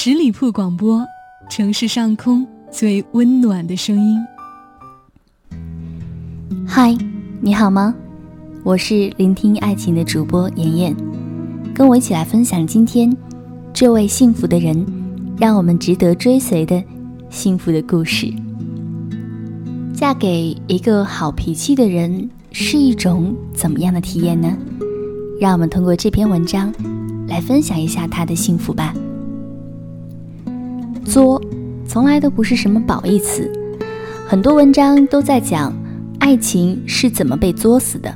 十里铺广播，城市上空最温暖的声音。嗨，你好吗？我是聆听爱情的主播妍妍，跟我一起来分享今天这位幸福的人，让我们值得追随的幸福的故事。嫁给一个好脾气的人是一种怎么样的体验呢？让我们通过这篇文章来分享一下他的幸福吧。作，从来都不是什么褒义词，很多文章都在讲爱情是怎么被作死的。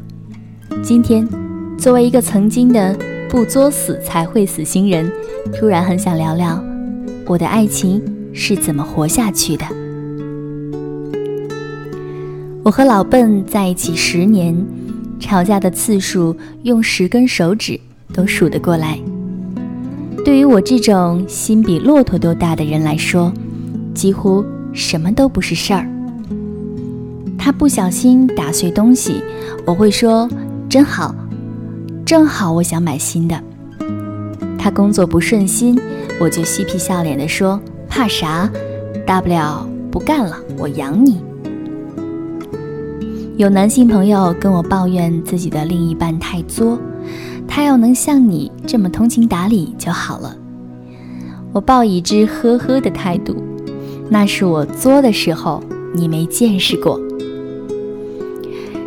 今天，作为一个曾经的不作死才会死新人，突然很想聊聊我的爱情是怎么活下去的。我和老笨在一起十年，吵架的次数用十根手指都数得过来。对于我这种心比骆驼都大的人来说，几乎什么都不是事儿。他不小心打碎东西，我会说真好，正好我想买新的。他工作不顺心，我就嬉皮笑脸地说怕啥，大不了不干了，我养你。有男性朋友跟我抱怨自己的另一半太作。他要能像你这么通情达理就好了。我抱以之呵呵的态度，那是我作的时候你没见识过。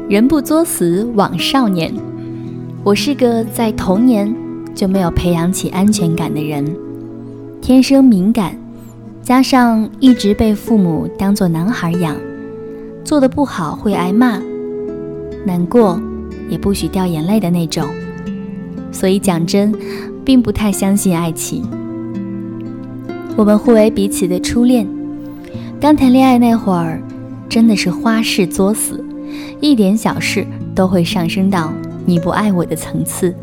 人不作死枉少年。我是个在童年就没有培养起安全感的人，天生敏感，加上一直被父母当做男孩养，做的不好会挨骂，难过也不许掉眼泪的那种。所以讲真，并不太相信爱情。我们互为彼此的初恋，刚谈恋爱那会儿，真的是花式作死，一点小事都会上升到你不爱我的层次。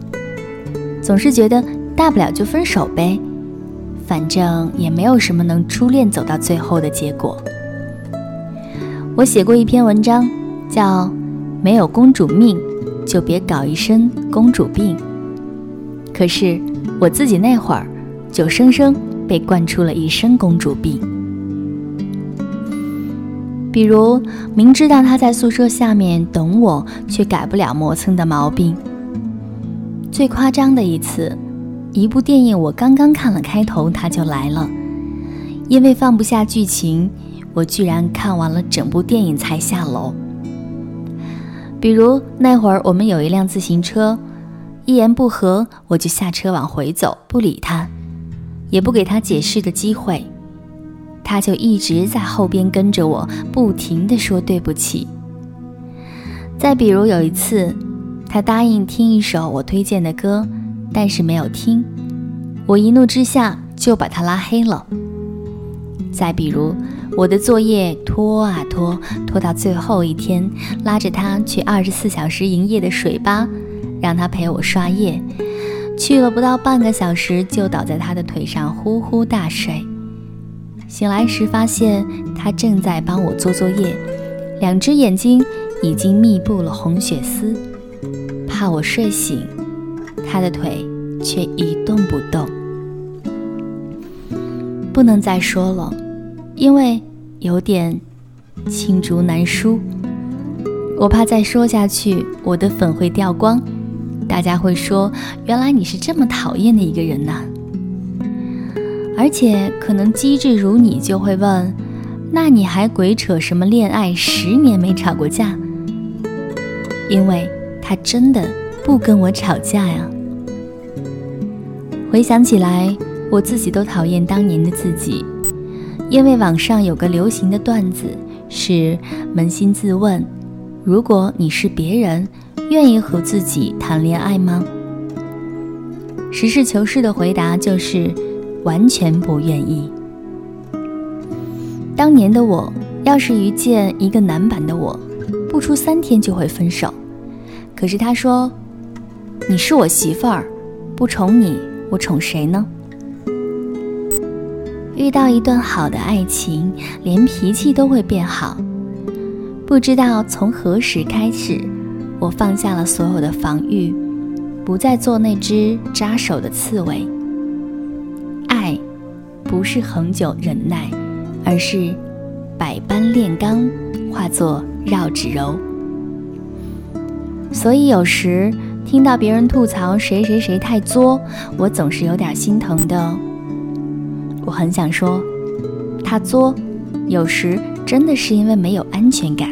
总是觉得大不了就分手呗，反正也没有什么能初恋走到最后的结果。我写过一篇文章，叫《没有公主命，就别搞一身公主病》。可是我自己那会儿，就生生被惯出了一身公主病。比如明知道他在宿舍下面等我，却改不了磨蹭的毛病。最夸张的一次，一部电影我刚刚看了开头，他就来了。因为放不下剧情，我居然看完了整部电影才下楼。比如那会儿我们有一辆自行车。一言不合，我就下车往回走，不理他，也不给他解释的机会，他就一直在后边跟着我，不停的说对不起。再比如有一次，他答应听一首我推荐的歌，但是没有听，我一怒之下就把他拉黑了。再比如我的作业拖啊拖，拖到最后一天，拉着他去二十四小时营业的水吧。让他陪我刷夜，去了不到半个小时，就倒在他的腿上呼呼大睡。醒来时发现他正在帮我做作业，两只眼睛已经密布了红血丝。怕我睡醒，他的腿却一动不动。不能再说了，因为有点罄竹难书。我怕再说下去，我的粉会掉光。大家会说：“原来你是这么讨厌的一个人呐！”而且可能机智如你就会问：“那你还鬼扯什么恋爱？十年没吵过架？”因为他真的不跟我吵架呀。回想起来，我自己都讨厌当年的自己，因为网上有个流行的段子是：扪心自问，如果你是别人。愿意和自己谈恋爱吗？实事求是的回答就是完全不愿意。当年的我，要是遇见一个男版的我，不出三天就会分手。可是他说：“你是我媳妇儿，不宠你，我宠谁呢？”遇到一段好的爱情，连脾气都会变好。不知道从何时开始。我放下了所有的防御，不再做那只扎手的刺猬。爱，不是恒久忍耐，而是百般炼钢，化作绕指柔。所以有时听到别人吐槽谁谁谁太作，我总是有点心疼的。我很想说，他作，有时真的是因为没有安全感。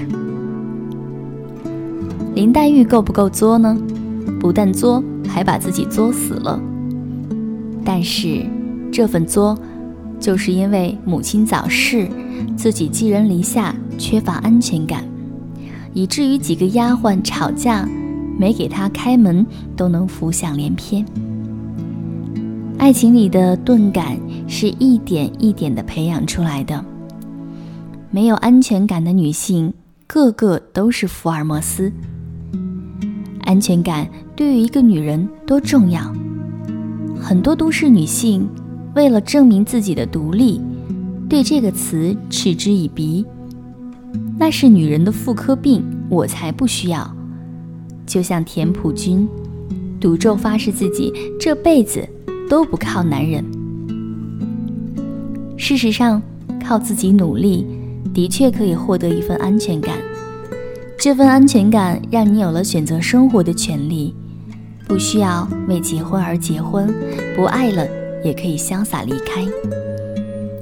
林黛玉够不够作呢？不但作，还把自己作死了。但是这份作，就是因为母亲早逝，自己寄人篱下，缺乏安全感。以至于几个丫鬟吵架，没给他开门，都能浮想联翩。爱情里的钝感是一点一点的培养出来的。没有安全感的女性，个个都是福尔摩斯。安全感对于一个女人多重要？很多都市女性为了证明自己的独立，对这个词嗤之以鼻。那是女人的妇科病，我才不需要。就像田朴珺，赌咒发誓自己这辈子都不靠男人。事实上，靠自己努力，的确可以获得一份安全感。这份安全感让你有了选择生活的权利，不需要为结婚而结婚，不爱了也可以潇洒离开。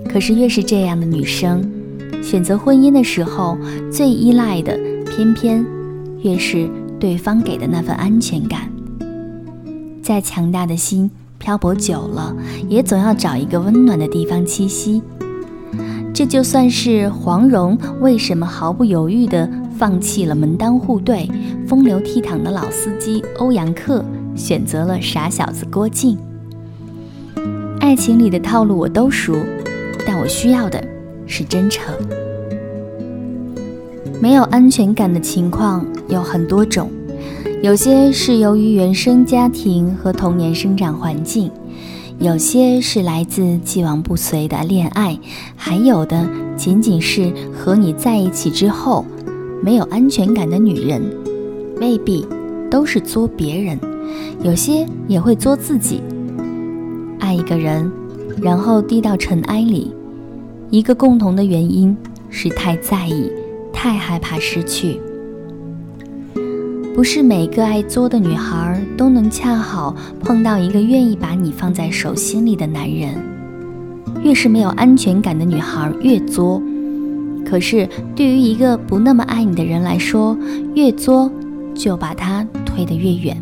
可是，越是这样的女生。选择婚姻的时候，最依赖的偏偏越是对方给的那份安全感。再强大的心，漂泊久了，也总要找一个温暖的地方栖息。这就算是黄蓉为什么毫不犹豫地放弃了门当户对、风流倜傥的老司机欧阳克，选择了傻小子郭靖。爱情里的套路我都熟，但我需要的。是真诚。没有安全感的情况有很多种，有些是由于原生家庭和童年生长环境，有些是来自既往不随的恋爱，还有的仅仅是和你在一起之后没有安全感的女人，未必都是作别人，有些也会作自己。爱一个人，然后低到尘埃里。一个共同的原因是太在意，太害怕失去。不是每个爱作的女孩都能恰好碰到一个愿意把你放在手心里的男人。越是没有安全感的女孩越作，可是对于一个不那么爱你的人来说，越作就把他推得越远。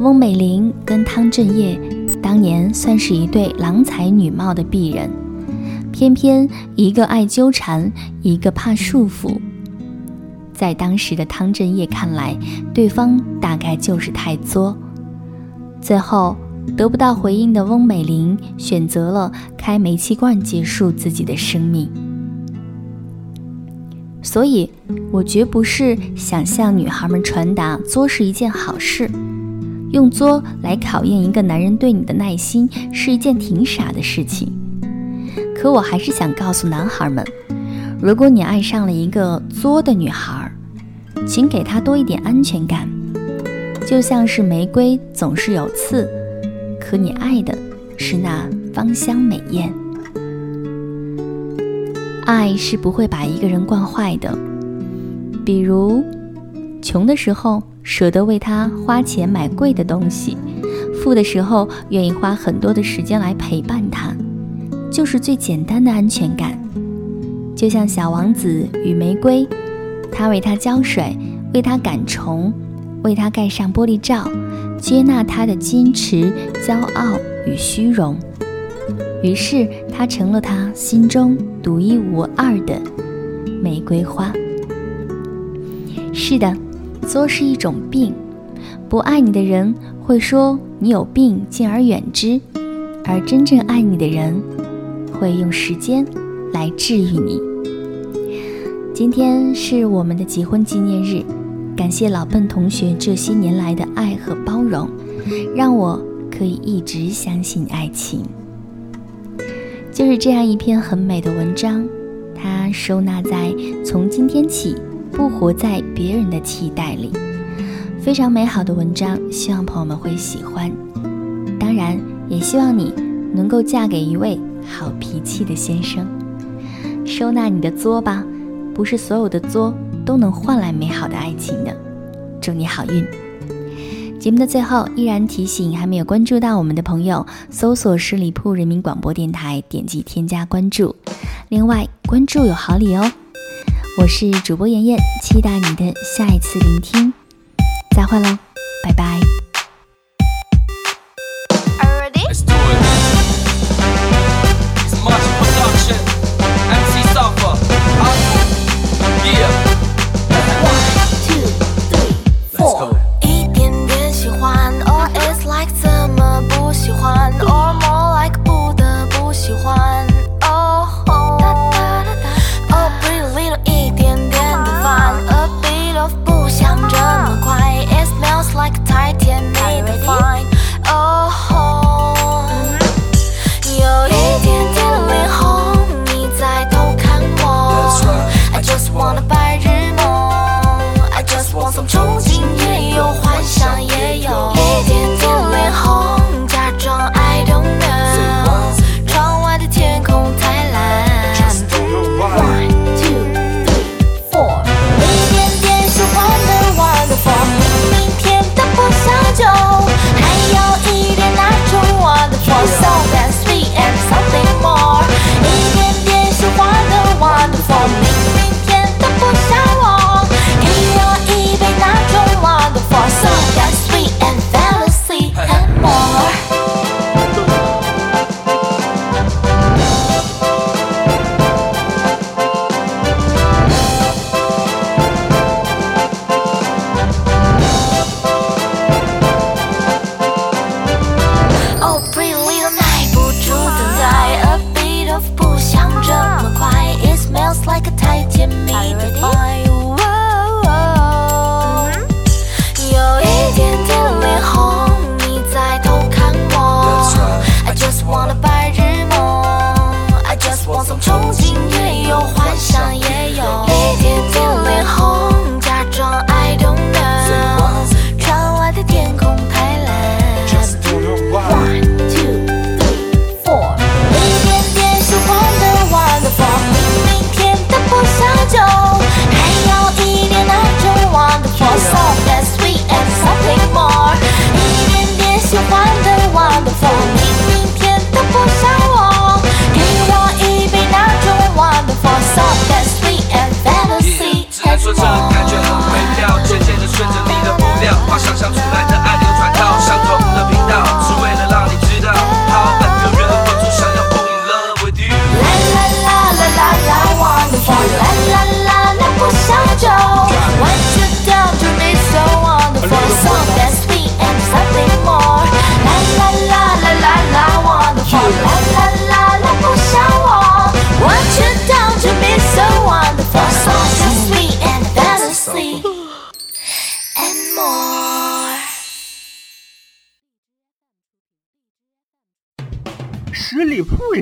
翁美玲跟汤镇业当年算是一对郎才女貌的璧人。偏偏一个爱纠缠，一个怕束缚。在当时的汤镇业看来，对方大概就是太作。最后得不到回应的翁美玲选择了开煤气罐结束自己的生命。所以，我绝不是想向女孩们传达作是一件好事，用作来考验一个男人对你的耐心是一件挺傻的事情。可我还是想告诉男孩们，如果你爱上了一个作的女孩，请给他多一点安全感。就像是玫瑰总是有刺，可你爱的是那芳香美艳。爱是不会把一个人惯坏的。比如，穷的时候舍得为他花钱买贵的东西，富的时候愿意花很多的时间来陪伴他。就是最简单的安全感，就像小王子与玫瑰，他为他浇水，为他赶虫，为他盖上玻璃罩，接纳他的矜持、骄傲与虚荣，于是他成了他心中独一无二的玫瑰花。是的，作是一种病，不爱你的人会说你有病，敬而远之，而真正爱你的人。会用时间来治愈你。今天是我们的结婚纪念日，感谢老笨同学这些年来的爱和包容，让我可以一直相信爱情。就是这样一篇很美的文章，它收纳在从今天起不活在别人的期待里，非常美好的文章，希望朋友们会喜欢。当然，也希望你。能够嫁给一位好脾气的先生。收纳你的作吧，不是所有的作都能换来美好的爱情的。祝你好运。节目的最后，依然提醒还没有关注到我们的朋友，搜索十里铺人民广播电台，点击添加关注。另外，关注有好礼哦。我是主播妍妍，期待你的下一次聆听。再会喽，拜拜。